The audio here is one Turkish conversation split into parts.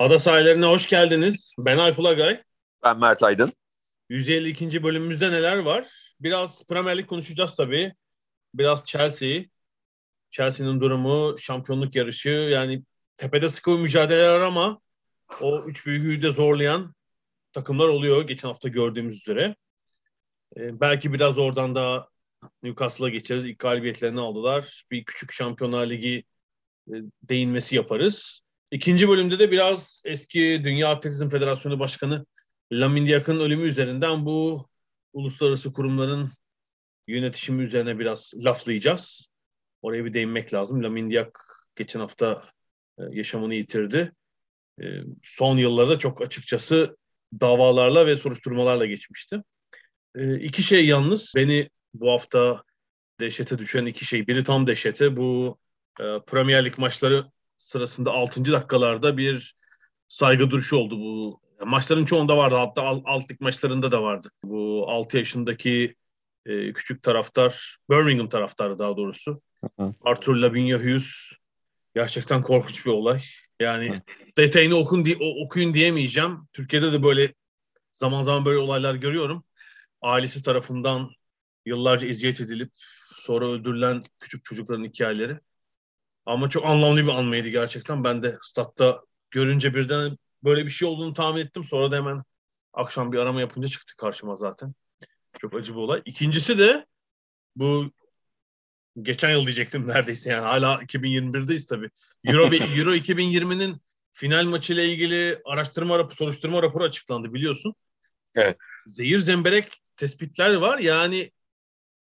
Ada sahillerine hoş geldiniz. Ben Alp Ulagay. Ben Mert Aydın. 152. bölümümüzde neler var? Biraz Premier Lig konuşacağız tabii. Biraz Chelsea. Chelsea'nin durumu, şampiyonluk yarışı. Yani tepede sıkı mücadeleler ama o üç büyüğü de zorlayan takımlar oluyor geçen hafta gördüğümüz üzere. Ee, belki biraz oradan da Newcastle'a geçeriz. İlk galibiyetlerini aldılar. Bir küçük Şampiyonlar Ligi e, değinmesi yaparız. İkinci bölümde de biraz eski Dünya Atletizm Federasyonu Başkanı Lamin Diak'ın ölümü üzerinden bu uluslararası kurumların yönetişimi üzerine biraz laflayacağız. Oraya bir değinmek lazım. Lamin Diak geçen hafta e, yaşamını yitirdi. E, son yıllarda çok açıkçası davalarla ve soruşturmalarla geçmişti. E, iki şey yalnız beni bu hafta dehşete düşen iki şey. Biri tam dehşete bu Premier Lig maçları sırasında 6. dakikalarda bir saygı duruşu oldu bu. Maçların çoğunda vardı hatta alt lig maçlarında da vardı. Bu 6 yaşındaki e, küçük taraftar, Birmingham taraftarı daha doğrusu. Arthur Lavinia Hughes gerçekten korkunç bir olay. Yani detayını okun diye, okuyun diyemeyeceğim. Türkiye'de de böyle zaman zaman böyle olaylar görüyorum. Ailesi tarafından yıllarca eziyet edilip sonra öldürülen küçük çocukların hikayeleri. Ama çok anlamlı bir anmaydı gerçekten. Ben de statta görünce birden böyle bir şey olduğunu tahmin ettim. Sonra da hemen akşam bir arama yapınca çıktı karşıma zaten. Çok acı bir olay. İkincisi de bu geçen yıl diyecektim neredeyse yani hala 2021'deyiz tabii. Euro, Euro 2020'nin final maçıyla ilgili araştırma raporu, soruşturma raporu açıklandı biliyorsun. Evet. Zehir zemberek tespitler var. Yani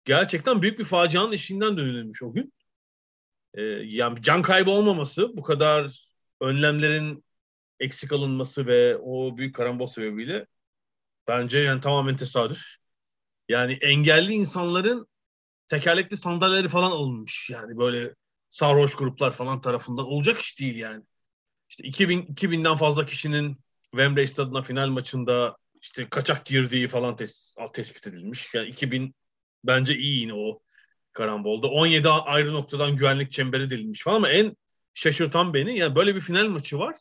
gerçekten büyük bir facianın eşiğinden dönülmüş o gün. Ee, yani can kaybı olmaması, bu kadar önlemlerin eksik alınması ve o büyük karambol sebebiyle bence yani tamamen tesadüf. Yani engelli insanların tekerlekli sandalyeleri falan alınmış. Yani böyle sarhoş gruplar falan tarafından olacak iş değil yani. İşte 2000 2000'den fazla kişinin Wembley Stadı'na final maçında işte kaçak girdiği falan tes tespit edilmiş. Yani 2000 bence iyi yine o karambolda. 17 ayrı noktadan güvenlik çemberi delinmiş falan ama en şaşırtan beni yani böyle bir final maçı var.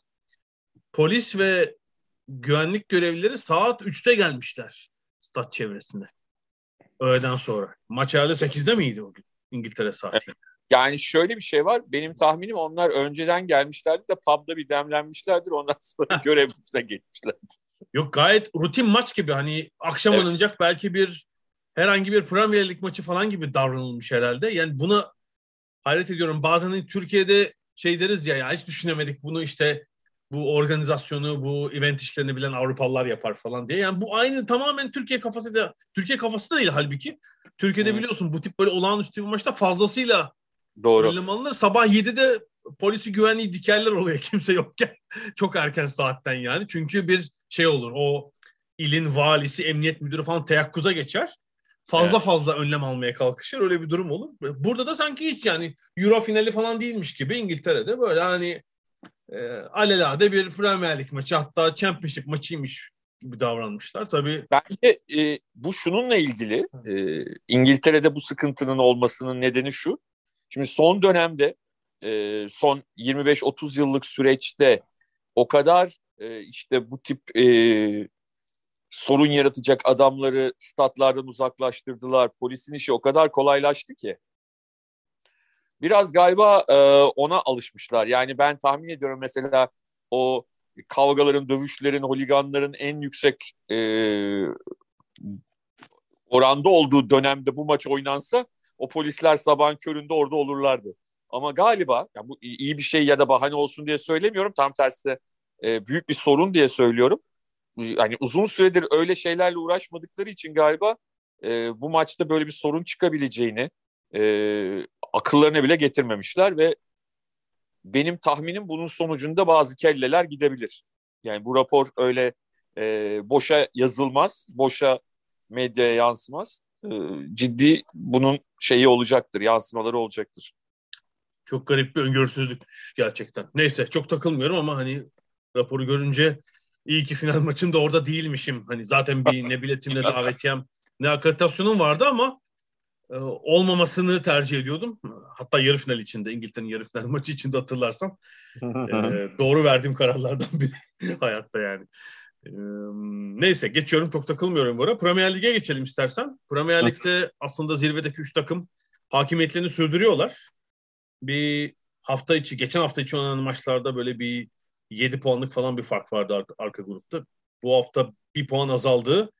Polis ve güvenlik görevlileri saat 3'te gelmişler stat çevresinde. Öğleden sonra. Maç herhalde 8'de miydi o gün? İngiltere saati. Yani şöyle bir şey var. Benim tahminim onlar önceden gelmişlerdi de pub'da bir demlenmişlerdir. Ondan sonra görevimize geçmişlerdi. Yok gayet rutin maç gibi. Hani akşam evet. oynanacak belki bir herhangi bir Premier Lig maçı falan gibi davranılmış herhalde. Yani buna hayret ediyorum. Bazen hani Türkiye'de şey deriz ya, ya hiç düşünemedik bunu işte bu organizasyonu, bu event işlerini bilen Avrupalılar yapar falan diye. Yani bu aynı tamamen Türkiye kafası da Türkiye kafası da değil halbuki. Türkiye'de hmm. biliyorsun bu tip böyle olağanüstü bir maçta fazlasıyla Doğru. önlem alınır. Sabah 7'de polisi güvenliği dikerler oluyor kimse yokken. Çok erken saatten yani. Çünkü bir şey olur o ilin valisi, emniyet müdürü falan teyakkuza geçer. Fazla evet. fazla önlem almaya kalkışır. Öyle bir durum olur. Burada da sanki hiç yani Euro finali falan değilmiş gibi İngiltere'de böyle hani e, alelade bir Premier Lig maçı hatta Championship maçıymış gibi davranmışlar. Tabii bence e, bu şununla ilgili e, İngiltere'de bu sıkıntının olmasının nedeni şu. Şimdi son dönemde e, son 25-30 yıllık süreçte o kadar e, işte bu tip e, sorun yaratacak adamları statlardan uzaklaştırdılar. Polisin işi o kadar kolaylaştı ki biraz galiba e, ona alışmışlar. Yani ben tahmin ediyorum mesela o kavgaların, dövüşlerin, holiganların en yüksek e, oranda olduğu dönemde bu maç oynansa o polisler sabahın köründe orada olurlardı. Ama galiba yani bu iyi bir şey ya da bahane olsun diye söylemiyorum. Tam tersi e, büyük bir sorun diye söylüyorum. Yani uzun süredir öyle şeylerle uğraşmadıkları için galiba e, bu maçta böyle bir sorun çıkabileceğini e, akıllarına bile getirmemişler ve benim tahminim bunun sonucunda bazı kelleler gidebilir. Yani bu rapor öyle e, boşa yazılmaz, boşa medyaya yansımaz. E, ciddi bunun şeyi olacaktır, yansımaları olacaktır. Çok garip bir öngörüsüzlük gerçekten. Neyse çok takılmıyorum ama hani raporu görünce iyi ki final maçında orada değilmişim. Hani zaten bir ne biletim ne davetiyem ne akreditasyonum vardı ama e, olmamasını tercih ediyordum. Hatta yarı final içinde İngiltere'nin yarı final maçı içinde hatırlarsam e, doğru verdiğim kararlardan biri hayatta yani. E, neyse geçiyorum çok takılmıyorum bu ara. Premier Lig'e geçelim istersen. Premier Lig'de aslında zirvedeki üç takım hakimiyetlerini sürdürüyorlar. Bir hafta içi, geçen hafta içi oynanan maçlarda böyle bir 7 puanlık falan bir fark vardı arka, arka grupta. Bu hafta bir puan azaldı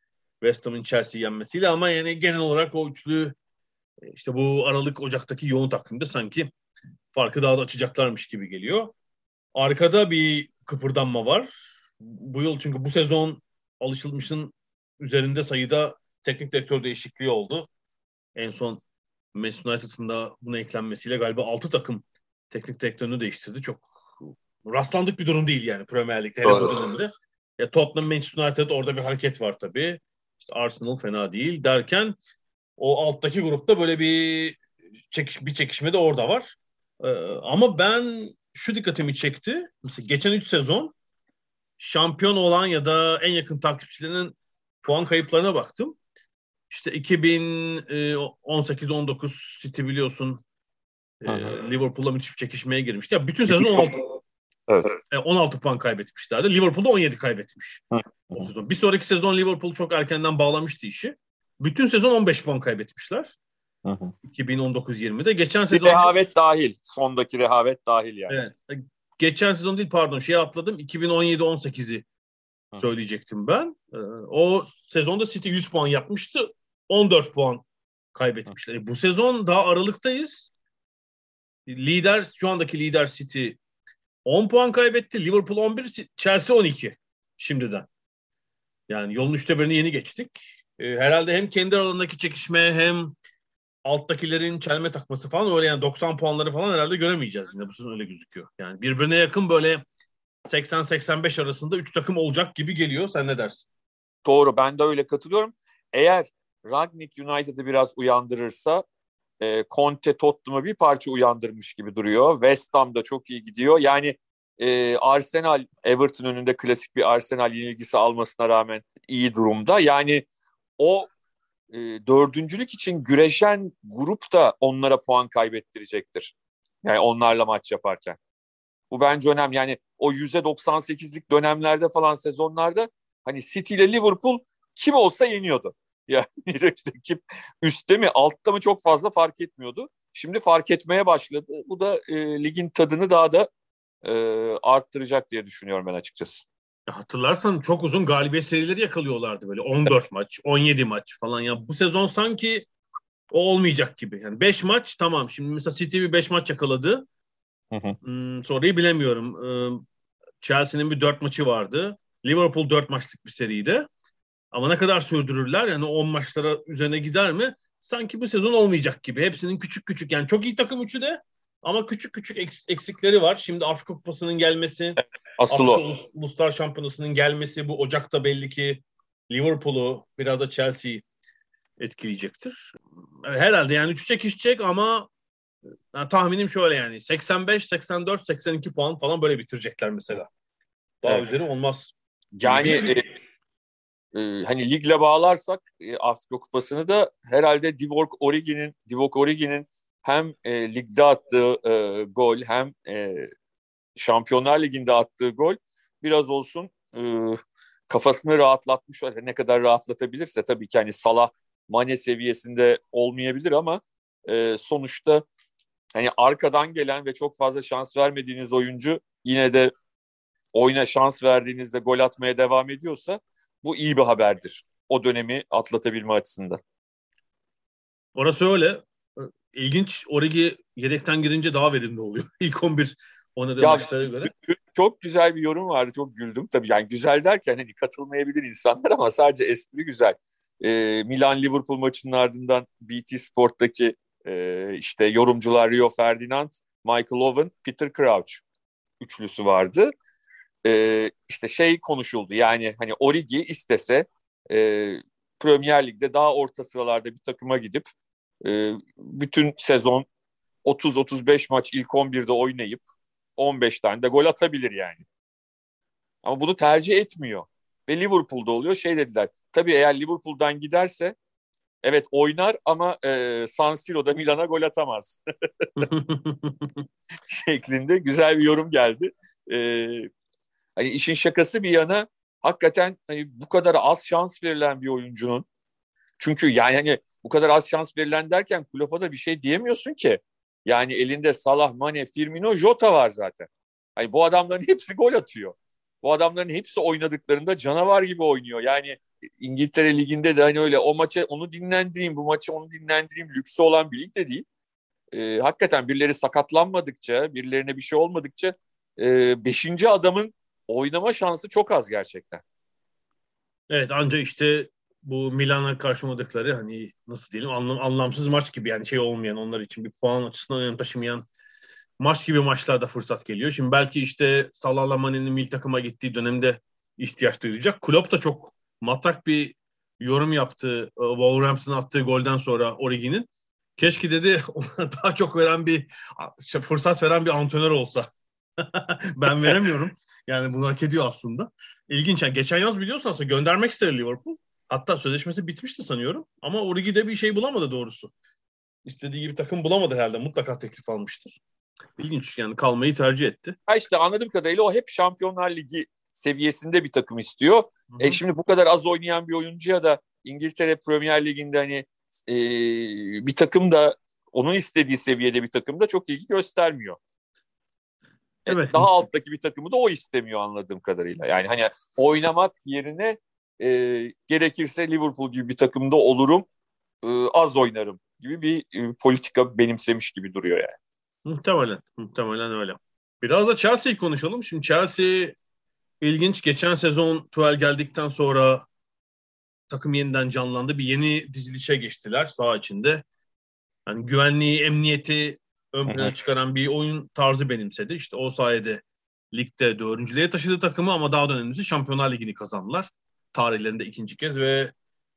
West Ham'ın Chelsea yenmesiyle ama yani genel olarak o üçlü işte bu Aralık Ocak'taki yoğun takvimde sanki farkı daha da açacaklarmış gibi geliyor. Arkada bir kıpırdanma var. Bu yıl çünkü bu sezon alışılmışın üzerinde sayıda teknik direktör değişikliği oldu. En son Manchester United'ın da buna eklenmesiyle galiba 6 takım teknik direktörünü değiştirdi. Çok rastlandık bir durum değil yani Premier Lig'de hele bu dönemde. Ya Tottenham, Manchester United orada bir hareket var tabii. İşte Arsenal fena değil derken o alttaki grupta böyle bir çekiş, bir çekişme de orada var. Ee, ama ben şu dikkatimi çekti. Mesela geçen 3 sezon şampiyon olan ya da en yakın takipçilerinin puan kayıplarına baktım. İşte 2018-19 City biliyorsun e, Liverpool'la müthiş bir çekişmeye girmişti. Ya bütün sezon 16 Evet. 16 e, puan kaybetmişlerdi. Liverpool'da 17 kaybetmiş. O sezon. Bir sonraki sezon Liverpool çok erkenden bağlamıştı işi. Bütün sezon 15 puan kaybetmişler. 2019-20'de. Geçen sezon... Bir rehavet dahil. Sondaki rehavet dahil yani. Evet. E, geçen sezon değil pardon şey atladım. 2017-18'i söyleyecektim ben. E, o sezonda City 100 puan yapmıştı. 14 puan kaybetmişler. Bu sezon daha Aralık'tayız. Lider, şu andaki lider City 10 puan kaybetti. Liverpool 11, Chelsea 12 şimdiden. Yani yolun üçte birini yeni geçtik. Ee, herhalde hem kendi aralarındaki çekişme hem alttakilerin çelme takması falan öyle yani 90 puanları falan herhalde göremeyeceğiz yine bu sezon öyle gözüküyor. Yani birbirine yakın böyle 80-85 arasında 3 takım olacak gibi geliyor. Sen ne dersin? Doğru ben de öyle katılıyorum. Eğer Ragnik United'ı biraz uyandırırsa e, Conte Tottenham'ı bir parça uyandırmış gibi duruyor. West Ham da çok iyi gidiyor. Yani e, Arsenal Everton önünde klasik bir Arsenal yenilgisi almasına rağmen iyi durumda. Yani o e, dördüncülük için güreşen grup da onlara puan kaybettirecektir. Yani onlarla maç yaparken. Bu bence önemli. Yani o %98'lik dönemlerde falan sezonlarda hani City ile Liverpool kim olsa yeniyordu. Yani rakip üstte mi altta mı çok fazla fark etmiyordu. Şimdi fark etmeye başladı. Bu da e, ligin tadını daha da e, arttıracak diye düşünüyorum ben açıkçası. Hatırlarsan çok uzun galibiyet serileri yakalıyorlardı böyle 14 maç, 17 maç falan ya. Bu sezon sanki o olmayacak gibi. Yani 5 maç tamam. Şimdi mesela City bir 5 maç yakaladı. Hı hı. Hmm, sonrayı bilemiyorum. Ee, Chelsea'nin bir 4 maçı vardı. Liverpool 4 maçlık bir seriydi. Ama ne kadar sürdürürler yani 10 maçlara üzerine gider mi? Sanki bu sezon olmayacak gibi. Hepsinin küçük küçük yani çok iyi takım üçü de ama küçük küçük eksikleri var. Şimdi Afrika Kupası'nın gelmesi, Asıl o. Uluslar Şampiyonası'nın gelmesi bu Ocak'ta belli ki Liverpool'u biraz da Chelsea'yi etkileyecektir. Herhalde yani üçü çekişecek ama yani tahminim şöyle yani 85, 84, 82 puan falan böyle bitirecekler mesela. Daha evet. üzeri olmaz. Yani e, e, hani ligle bağlarsak e, Afrika Kupası'nı da herhalde Divock Origi'nin Divock Origi'nin hem e, ligde attığı e, gol hem e, Şampiyonlar Ligi'nde attığı gol biraz olsun e, kafasını rahatlatmış var. Ne kadar rahatlatabilirse tabii ki hani Salah Mane seviyesinde olmayabilir ama e, sonuçta hani arkadan gelen ve çok fazla şans vermediğiniz oyuncu yine de oyuna şans verdiğinizde gol atmaya devam ediyorsa bu iyi bir haberdir. O dönemi atlatabilme açısından. Orası öyle. İlginç. Origi yedekten girince daha verimli oluyor. İlk 11 oynadığı ya, maçlara göre. Çok güzel bir yorum vardı. Çok güldüm. Tabii yani güzel derken hani katılmayabilir insanlar ama sadece espri güzel. e, Milan-Liverpool maçının ardından BT Sport'taki e, işte yorumcular Rio Ferdinand, Michael Owen, Peter Crouch üçlüsü vardı. E, işte şey konuşuldu yani hani Origi istese e, Premier Lig'de daha orta sıralarda bir takıma gidip e, bütün sezon 30-35 maç ilk 11'de oynayıp 15 tane de gol atabilir yani. Ama bunu tercih etmiyor. Ve Liverpool'da oluyor. Şey dediler. Tabii eğer Liverpool'dan giderse evet oynar ama e, San Siro'da Milan'a gol atamaz. şeklinde güzel bir yorum geldi. E, hani işin şakası bir yana hakikaten hani bu kadar az şans verilen bir oyuncunun çünkü yani hani bu kadar az şans verilen derken Klopp'a da bir şey diyemiyorsun ki. Yani elinde Salah, Mane, Firmino, Jota var zaten. Hani bu adamların hepsi gol atıyor. Bu adamların hepsi oynadıklarında canavar gibi oynuyor. Yani İngiltere Ligi'nde de hani öyle o maça onu dinlendireyim, bu maçı onu dinlendireyim lüksü olan bir lig de değil. Ee, hakikaten birileri sakatlanmadıkça, birilerine bir şey olmadıkça e, beşinci adamın oynama şansı çok az gerçekten. Evet anca işte bu Milan'a karşı oynadıkları hani nasıl diyelim anlam, anlamsız maç gibi yani şey olmayan onlar için bir puan açısından önem taşımayan maç gibi maçlarda fırsat geliyor. Şimdi belki işte Salah'la Mane'nin milli takıma gittiği dönemde ihtiyaç duyulacak. Klopp da çok matrak bir yorum yaptı e, Wolverhampton'ın attığı golden sonra Origi'nin. Keşke dedi ona daha çok veren bir fırsat veren bir antrenör olsa. ben veremiyorum. Yani bunu hak ediyor aslında. İlginç. Yani geçen yaz biliyorsun aslında göndermek istedi Liverpool. Hatta sözleşmesi bitmişti sanıyorum. Ama Origi de bir şey bulamadı doğrusu. İstediği gibi takım bulamadı herhalde. Mutlaka teklif almıştır. İlginç yani kalmayı tercih etti. Ha işte anladığım kadarıyla o hep Şampiyonlar Ligi seviyesinde bir takım istiyor. Hı-hı. E şimdi bu kadar az oynayan bir oyuncuya da İngiltere Premier Ligi'nde hani e, bir takım da onun istediği seviyede bir takım da çok ilgi göstermiyor. Evet. Daha alttaki bir takımı da o istemiyor anladığım kadarıyla. Yani hani oynamak yerine e, gerekirse Liverpool gibi bir takımda olurum, e, az oynarım gibi bir e, politika benimsemiş gibi duruyor yani. Muhtemelen, muhtemelen öyle. Biraz da Chelsea'yi konuşalım. Şimdi Chelsea ilginç. Geçen sezon Tuel geldikten sonra takım yeniden canlandı. Bir yeni dizilişe geçtiler sağ içinde. Yani güvenliği, emniyeti ön plana çıkaran bir oyun tarzı benimsedi. İşte o sayede ligde dördüncülüğe taşıdı takımı ama daha da önemlisi Şampiyonlar Ligi'ni kazandılar. Tarihlerinde ikinci kez ve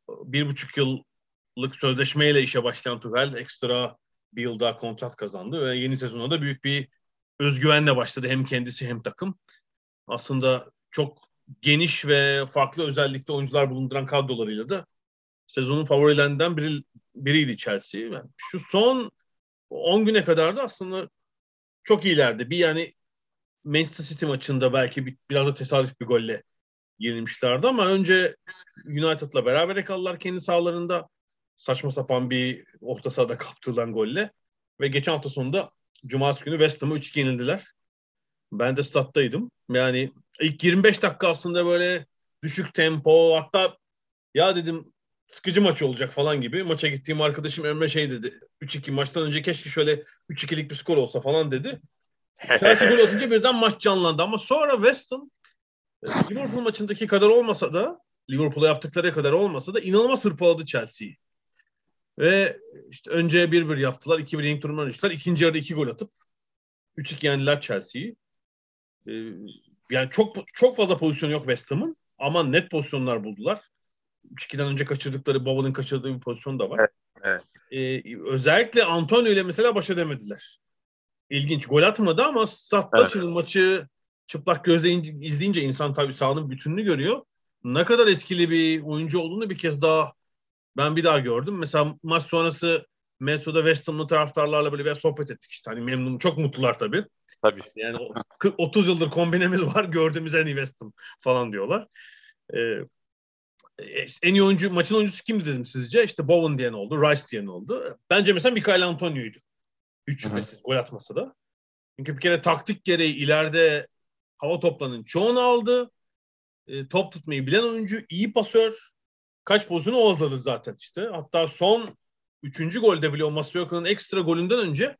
bir buçuk yıllık sözleşmeyle işe başlayan Tuchel ekstra bir yıl daha kontrat kazandı ve yeni sezona da büyük bir özgüvenle başladı hem kendisi hem takım. Aslında çok geniş ve farklı özellikle oyuncular bulunduran kadrolarıyla da sezonun favorilerinden biri, biriydi Chelsea. Yani şu son 10 güne kadar da aslında çok iyilerdi. Bir yani Manchester City maçında belki bir, biraz da tesadüf bir golle yenilmişlerdi ama önce United'la beraber kaldılar kendi sahalarında saçma sapan bir orta sahada kaptırılan golle. Ve geçen hafta sonunda Cumartesi günü West Ham'a 3 yenildiler. Ben de stat'taydım. Yani ilk 25 dakika aslında böyle düşük tempo hatta ya dedim sıkıcı maç olacak falan gibi. Maça gittiğim arkadaşım Emre şey dedi. 3-2 maçtan önce keşke şöyle 3-2'lik bir skor olsa falan dedi. Chelsea gol atınca birden maç canlandı ama sonra West Ham e, Liverpool maçındaki kadar olmasa da Liverpool'a yaptıkları kadar olmasa da inanılmaz hırpaladı Chelsea'yi. Ve işte önce 1-1 yaptılar. 2-1 yenildik durumdan düştüler. İkinci yarıda 2 gol atıp 3-2 yendiler Chelsea'yi. Ee, yani çok çok fazla pozisyon yok West Ham'ın ama net pozisyonlar buldular. 3-2'den önce kaçırdıkları, Boba'nın kaçırdığı bir pozisyon da var. Evet, evet. Ee, özellikle Antonio ile mesela baş edemediler. İlginç. Gol atmadı ama statta evet. şimdi maçı çıplak gözle izleyince insan tabii sahanın bütününü görüyor. Ne kadar etkili bir oyuncu olduğunu bir kez daha ben bir daha gördüm. Mesela maç sonrası metroda West Ham'lı taraftarlarla böyle bir sohbet ettik işte. Hani memnun, çok mutlular tabii. Tabii. Yani 30 yıldır kombinemiz var, gördüğümüz en iyi West Ham falan diyorlar. Ee, en iyi oyuncu, maçın oyuncusu kimdi dedim sizce? İşte Bowen diyen oldu, Rice diyen oldu. Bence mesela Mikael Antonio'ydu. Üç şüphesiz gol atmasa da. Çünkü bir kere taktik gereği ileride hava toplarının çoğunu aldı. E, top tutmayı bilen oyuncu, iyi pasör, kaç pozisyonu oğuzladı zaten işte. Hatta son üçüncü golde bile o Masuaka'nın ekstra golünden önce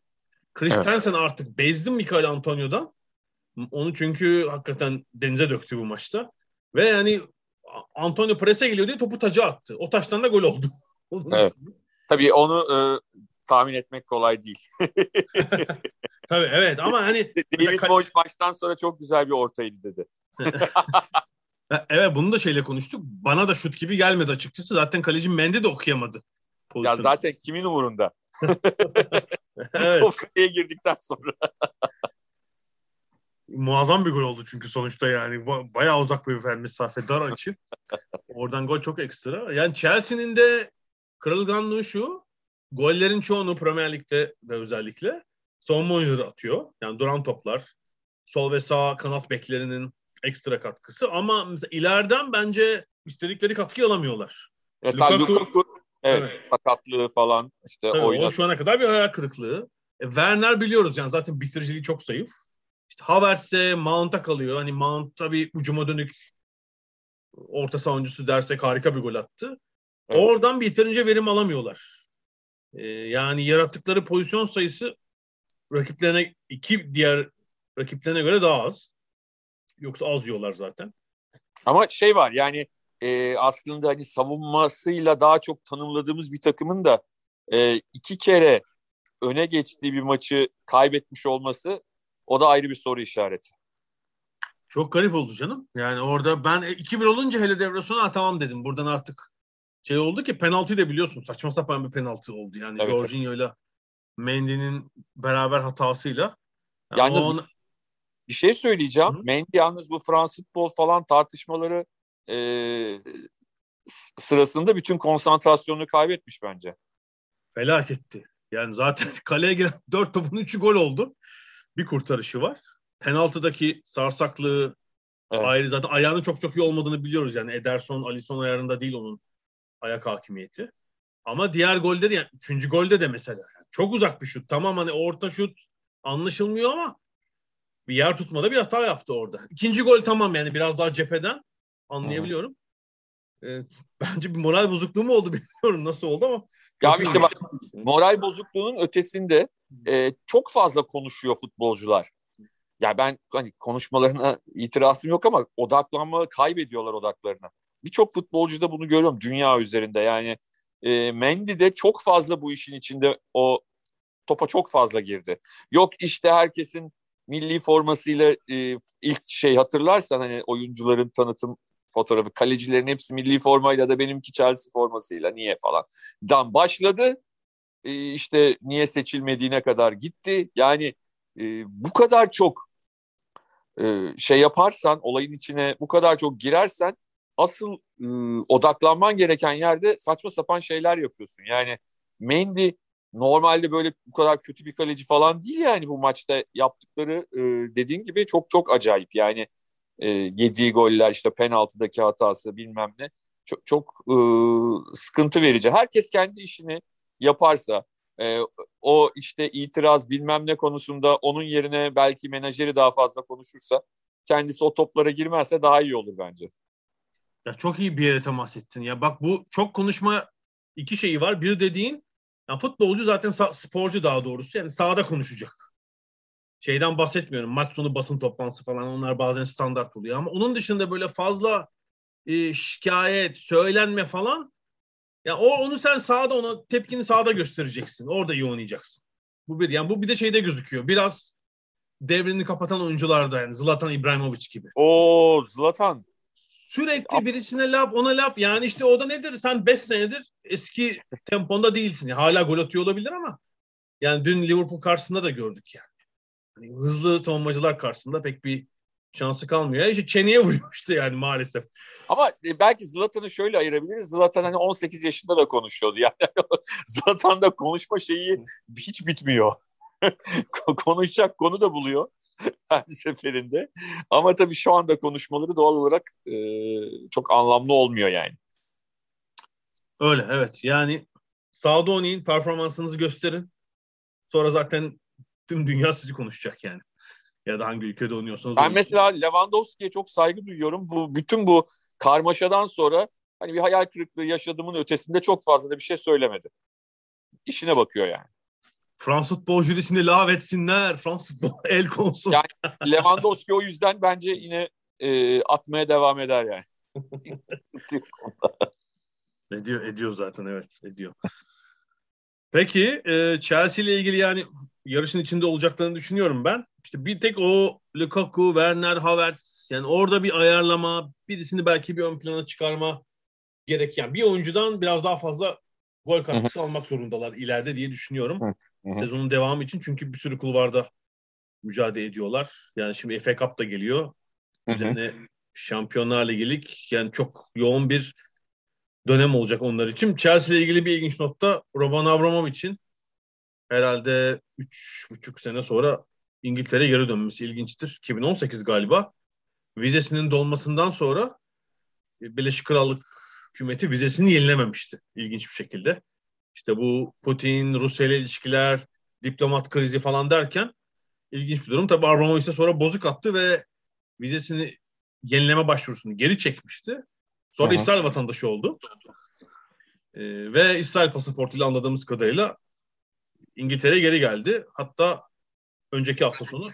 Christensen evet. artık bezdi Mikael Antonio'dan. Onu çünkü hakikaten denize döktü bu maçta. Ve yani Antonio prese geliyor diye topu taca attı. O taştan da gol oldu. evet. Tabii onu e, tahmin etmek kolay değil. Tabii evet ama hani David Moyes maçtan sonra çok güzel bir ortaydı dedi. evet bunu da şeyle konuştuk. Bana da şut gibi gelmedi açıkçası. Zaten kaleci Mendy de okuyamadı. Pozisyonu. Ya zaten kimin umurunda? evet. Top kaleye girdikten sonra. Muazzam bir gol oldu çünkü sonuçta yani bayağı uzak bir mesafe dar açı. Oradan gol çok ekstra. Yani Chelsea'nin de kırılganlığı şu. Gollerin çoğunu Premier Lig'de de özellikle savunma oyuncuları atıyor. Yani duran toplar. Sol ve sağ kanat beklerinin ekstra katkısı. Ama mesela ileriden bence istedikleri katkıyı alamıyorlar. Mesela Lukaku, Lukaku evet, evet. sakatlığı falan işte Tabii, oynadı. O şu ana kadar bir hayal kırıklığı. E, Werner biliyoruz yani zaten bitiriciliği çok zayıf. İşte Havertz'e Mount'a kalıyor. Hani Mount tabii ucuma dönük orta savunucusu dersek harika bir gol attı. Evet. Oradan bir yeterince verim alamıyorlar. Ee, yani yarattıkları pozisyon sayısı rakiplerine iki diğer rakiplerine göre daha az. Yoksa az yiyorlar zaten. Ama şey var yani e, aslında hani savunmasıyla daha çok tanımladığımız bir takımın da e, iki kere öne geçtiği bir maçı kaybetmiş olması o da ayrı bir soru işareti. Çok garip oldu canım. Yani orada ben 2-1 olunca hele devre sonu tamam dedim. Buradan artık şey oldu ki penaltıyı da biliyorsun. Saçma sapan bir penaltı oldu. Yani evet, Jorginho ile Mendy'nin beraber hatasıyla. Yani yalnız ona... bir şey söyleyeceğim. Hı-hı. Mendy yalnız bu Fransız futbol falan tartışmaları e, sırasında bütün konsantrasyonunu kaybetmiş bence. Felaketti. Yani zaten kaleye giren dört topun üçü gol oldu. Bir kurtarışı var. Penaltıdaki sarsaklığı evet. ayrı zaten ayağının çok çok iyi olmadığını biliyoruz. Yani Ederson, Alisson ayarında değil onun ayak hakimiyeti. Ama diğer golleri yani üçüncü golde de mesela yani çok uzak bir şut. Tamam hani orta şut anlaşılmıyor ama bir yer tutmada bir hata yaptı orada. İkinci gol tamam yani biraz daha cepheden anlayabiliyorum. Evet, bence bir moral bozukluğu mu oldu bilmiyorum nasıl oldu ama. Ya işte bak moral bozukluğunun ötesinde e, çok fazla konuşuyor futbolcular. Ya ben hani konuşmalarına itirazım yok ama odaklanma kaybediyorlar odaklarına. Birçok futbolcu da bunu görüyorum dünya üzerinde. Yani e, Mendy de çok fazla bu işin içinde o topa çok fazla girdi. Yok işte herkesin milli formasıyla e, ilk şey hatırlarsan hani oyuncuların tanıtım fotoğrafı kalecilerin hepsi milli formayla da benimki Chelsea formasıyla niye falan dan başladı. E, işte niye seçilmediğine kadar gitti. Yani e, bu kadar çok e, şey yaparsan olayın içine bu kadar çok girersen asıl e, odaklanman gereken yerde saçma sapan şeyler yapıyorsun. Yani Mendy normalde böyle bu kadar kötü bir kaleci falan değil yani bu maçta yaptıkları e, dediğin gibi çok çok acayip. Yani e, yediği goller işte penaltıdaki hatası bilmem ne çok çok e, sıkıntı verici. Herkes kendi işini yaparsa e, o işte itiraz bilmem ne konusunda onun yerine belki menajeri daha fazla konuşursa kendisi o toplara girmezse daha iyi olur bence. Ya çok iyi bir yere temas ettin. Ya bak bu çok konuşma iki şeyi var. Bir dediğin ya futbolcu zaten sporcu daha doğrusu yani sahada konuşacak. Şeyden bahsetmiyorum. Maç sonu basın toplantısı falan onlar bazen standart oluyor ama onun dışında böyle fazla e, şikayet, söylenme falan ya o onu sen sahada ona tepkini sahada göstereceksin. Orada iyi oynayacaksın. Bu bir yani bu bir de şeyde gözüküyor. Biraz devrini kapatan oyuncularda yani Zlatan İbrahimovic gibi. O Zlatan Sürekli ya. birisine laf ona laf yani işte o da nedir sen 5 senedir eski temponda değilsin. Yani hala gol atıyor olabilir ama yani dün Liverpool karşısında da gördük yani. yani hızlı savunmacılar karşısında pek bir şansı kalmıyor. İşte çeneye işte yani maalesef. Ama e, belki Zlatan'ı şöyle ayırabiliriz. Zlatan hani 18 yaşında da konuşuyordu. Yani Zlatan'da konuşma şeyi hiç bitmiyor. Konuşacak konu da buluyor her seferinde. Ama tabii şu anda konuşmaları doğal olarak e, çok anlamlı olmuyor yani. Öyle evet. Yani sahada oynayın, performansınızı gösterin. Sonra zaten tüm dünya sizi konuşacak yani. Ya da hangi ülkede oynuyorsanız. Ben mesela Lewandowski'ye çok saygı duyuyorum. Bu bütün bu karmaşadan sonra hani bir hayal kırıklığı yaşadığımın ötesinde çok fazla da bir şey söylemedi. İşine bakıyor yani. Fransız futbol jürisini lav etsinler. Fransız futbol el konsun. Yani Lewandowski o yüzden bence yine e, atmaya devam eder yani. ediyor, ediyor zaten evet ediyor. Peki e, Chelsea ile ilgili yani yarışın içinde olacaklarını düşünüyorum ben. İşte bir tek o Lukaku, Werner, Havertz yani orada bir ayarlama, birisini belki bir ön plana çıkarma gerek. Yani bir oyuncudan biraz daha fazla gol katkısı Hı-hı. almak zorundalar ileride diye düşünüyorum. Hı-hı. Sezonun devamı için çünkü bir sürü kulvarda mücadele ediyorlar. Yani şimdi FA Cup da geliyor. Üzerine Şampiyonlar Ligi'lik yani çok yoğun bir dönem olacak onlar için. Chelsea ile ilgili bir ilginç notta Roman Abramovich'in herhalde 3,5 sene sonra İngiltere'ye geri dönmesi ilginçtir. 2018 galiba. Vizesinin dolmasından sonra Birleşik Krallık hükümeti vizesini yenilememişti ilginç bir şekilde. İşte bu Putin, Rusya ile ilişkiler, diplomat krizi falan derken ilginç bir durum. Tabii Abramovich sonra bozuk attı ve vizesini yenileme başvurusunu geri çekmişti. Sonra Aha. İsrail vatandaşı oldu. Ee, ve İsrail pasaportuyla anladığımız kadarıyla İngiltere'ye geri geldi. Hatta önceki hafta sonu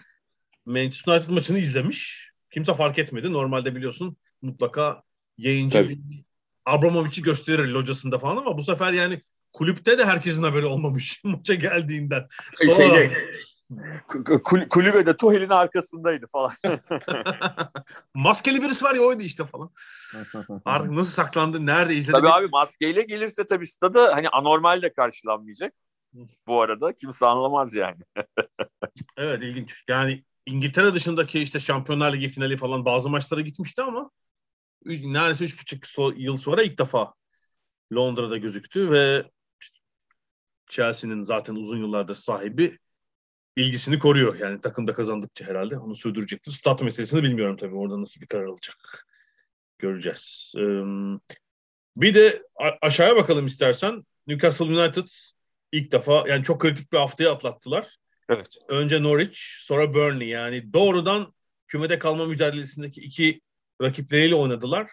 Manchester United maçını izlemiş. Kimse fark etmedi. Normalde biliyorsun mutlaka yayıncı. Abramovich'i gösterir locasında falan ama bu sefer yani kulüpte de herkesin haberi olmamış maça geldiğinden. Sonra... Şeyde, Kul kulübede Tuhel'in arkasındaydı falan. Maskeli birisi var ya oydu işte falan. Artık nasıl saklandı, nerede izledi? Tabii abi maskeyle gelirse tabii stada hani anormal de karşılanmayacak. Bu arada kimse anlamaz yani. evet ilginç. Yani İngiltere dışındaki işte Şampiyonlar Ligi finali falan bazı maçlara gitmişti ama neredeyse üç buçuk yıl sonra ilk defa Londra'da gözüktü ve Chelsea'nin zaten uzun yıllardır sahibi ilgisini koruyor. Yani takımda kazandıkça herhalde onu sürdürecektir. Stat meselesini bilmiyorum tabii. Orada nasıl bir karar alacak. Göreceğiz. bir de aşağıya bakalım istersen. Newcastle United ilk defa yani çok kritik bir haftayı atlattılar. Evet. Önce Norwich, sonra Burnley. Yani doğrudan kümede kalma mücadelesindeki iki rakipleriyle oynadılar.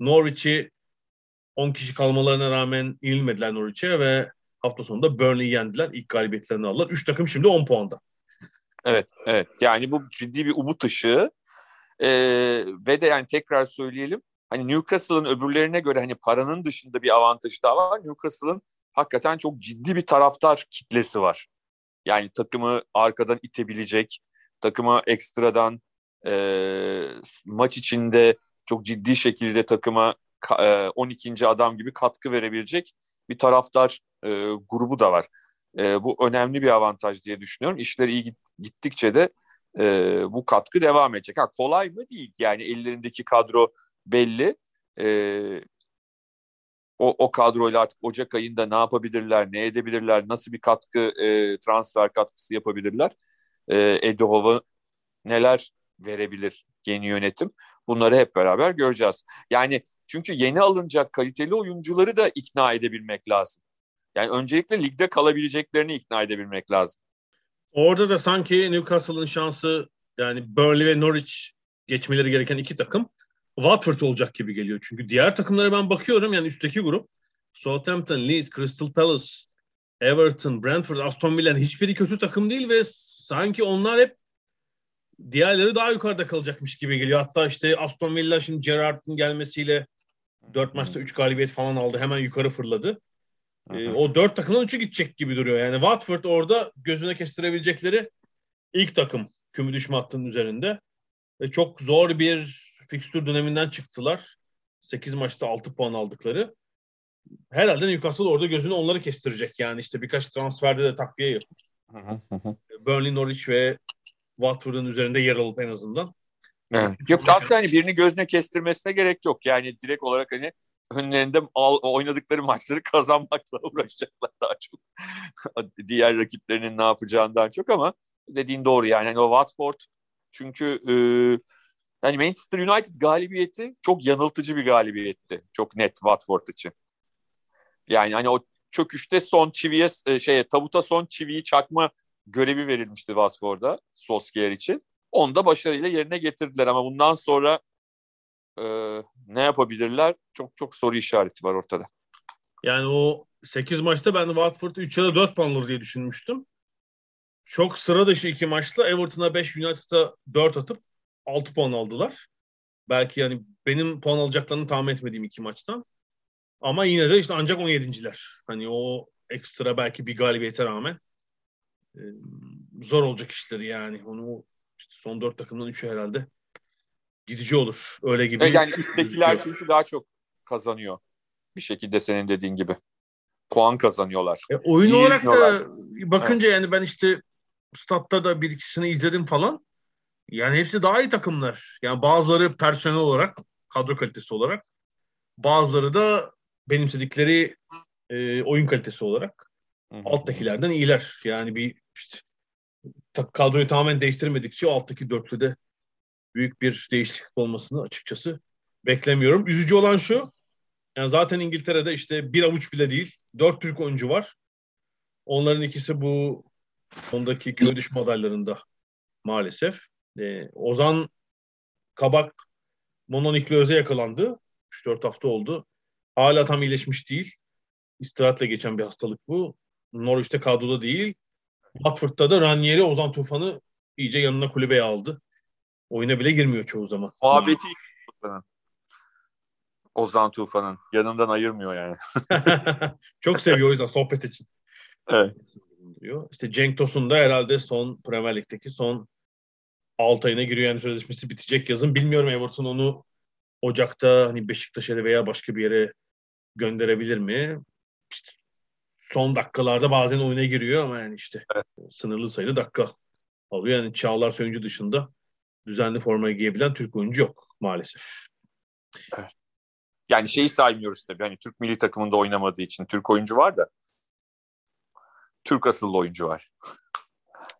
Norwich'i 10 kişi kalmalarına rağmen yenilmediler Norwich'e ve hafta sonunda Burnley'i yendiler. İlk galibiyetlerini aldılar. Üç takım şimdi 10 puanda. Evet, evet. Yani bu ciddi bir umut ışığı. Ee, ve de yani tekrar söyleyelim. Hani Newcastle'ın öbürlerine göre hani paranın dışında bir avantajı daha var. Newcastle'ın hakikaten çok ciddi bir taraftar kitlesi var. Yani takımı arkadan itebilecek, takımı ekstradan e, maç içinde çok ciddi şekilde takıma e, 12. adam gibi katkı verebilecek bir taraftar e, grubu da var. E, bu önemli bir avantaj diye düşünüyorum. İşler iyi git, gittikçe de e, bu katkı devam edecek. Ha, kolay mı değil yani ellerindeki kadro belli. E, o, o kadroyla artık Ocak ayında ne yapabilirler, ne edebilirler, nasıl bir katkı e, transfer katkısı yapabilirler. E, Edohova neler verebilir yeni yönetim. Bunları hep beraber göreceğiz. Yani çünkü yeni alınacak kaliteli oyuncuları da ikna edebilmek lazım. Yani öncelikle ligde kalabileceklerini ikna edebilmek lazım. Orada da sanki Newcastle'ın şansı yani Burnley ve Norwich geçmeleri gereken iki takım Watford olacak gibi geliyor. Çünkü diğer takımlara ben bakıyorum yani üstteki grup Southampton, Leeds, Crystal Palace, Everton, Brentford, Aston Villa hiçbiri kötü takım değil ve sanki onlar hep diğerleri daha yukarıda kalacakmış gibi geliyor. Hatta işte Aston Villa şimdi Gerrard'ın gelmesiyle 4 maçta 3 galibiyet falan aldı. Hemen yukarı fırladı. E, o 4 takımdan 3'ü gidecek gibi duruyor. Yani Watford orada gözüne kestirebilecekleri ilk takım küme düşme hattının üzerinde. Ve çok zor bir fikstür döneminden çıktılar. 8 maçta 6 puan aldıkları. Herhalde Newcastle orada gözünü onları kestirecek. Yani işte birkaç transferde de takviye yapmış. Burnley, Norwich ve Watford'un üzerinde yer alıp en azından. Evet. Yok aslında hani birini gözüne kestirmesine gerek yok. Yani direkt olarak hani önlerinde oynadıkları maçları kazanmakla uğraşacaklar daha çok. Diğer rakiplerinin ne yapacağından çok ama dediğin doğru yani. yani o Watford çünkü e, yani Manchester United galibiyeti çok yanıltıcı bir galibiyetti. Çok net Watford için. Yani hani o çöküşte son çiviye e, şeye tabuta son çiviyi çakma görevi verilmişti Watford'a Solskjaer için. Onu da başarıyla yerine getirdiler ama bundan sonra e, ne yapabilirler? Çok çok soru işareti var ortada. Yani o 8 maçta ben Watford'u 3 ya da 4 puan alır diye düşünmüştüm. Çok sıra dışı iki maçta Everton'a 5, United'a 4 atıp 6 puan aldılar. Belki yani benim puan alacaklarını tahmin etmediğim iki maçtan. Ama yine de işte ancak 17.ler. Hani o ekstra belki bir galibiyete rağmen e, zor olacak işleri yani. Onu işte son dört takımdan üçü herhalde gidici olur. Öyle gibi. Yani üsttekiler çünkü daha çok kazanıyor. Bir şekilde senin dediğin gibi. Puan kazanıyorlar. E, oyun İyi olarak da bakınca evet. yani ben işte statta da bir ikisini izledim falan. Yani hepsi daha iyi takımlar. Yani bazıları personel olarak, kadro kalitesi olarak, bazıları da benimsedikleri e, oyun kalitesi olarak Hı-hı. alttakilerden iyiler. Yani bir işte, kadroyu tamamen değiştirmedikçe alttaki dörtlüde büyük bir değişiklik olmasını açıkçası beklemiyorum. Üzücü olan şu, yani zaten İngiltere'de işte bir avuç bile değil, dört Türk oyuncu var. Onların ikisi bu ondaki köy düşme adaylarında maalesef. Ee, Ozan Kabak mononikloze yakalandı. 3-4 hafta oldu. Hala tam iyileşmiş değil. İstirahatle geçen bir hastalık bu. Norwich'te kadroda değil. Watford'da da Ranieri Ozan Tufan'ı iyice yanına kulübeye aldı. Oyuna bile girmiyor çoğu zaman. Muhabbeti Ozan Tufan'ın. Yanından ayırmıyor yani. Çok seviyor o yüzden sohbet için. Evet. İşte Cenk Tosun da herhalde son Premier Lig'deki son 6 ayına giriyor yani sözleşmesi bitecek yazın. Bilmiyorum Everton onu Ocak'ta hani Beşiktaş'a veya başka bir yere gönderebilir mi? İşte son dakikalarda bazen oyuna giriyor ama yani işte evet. sınırlı sayıda dakika alıyor. Yani Çağlar Söyüncü dışında düzenli formayı giyebilen Türk oyuncu yok maalesef. Evet. Yani şeyi saymıyoruz tabii. Hani Türk milli takımında oynamadığı için Türk oyuncu var da Türk asıllı oyuncu var.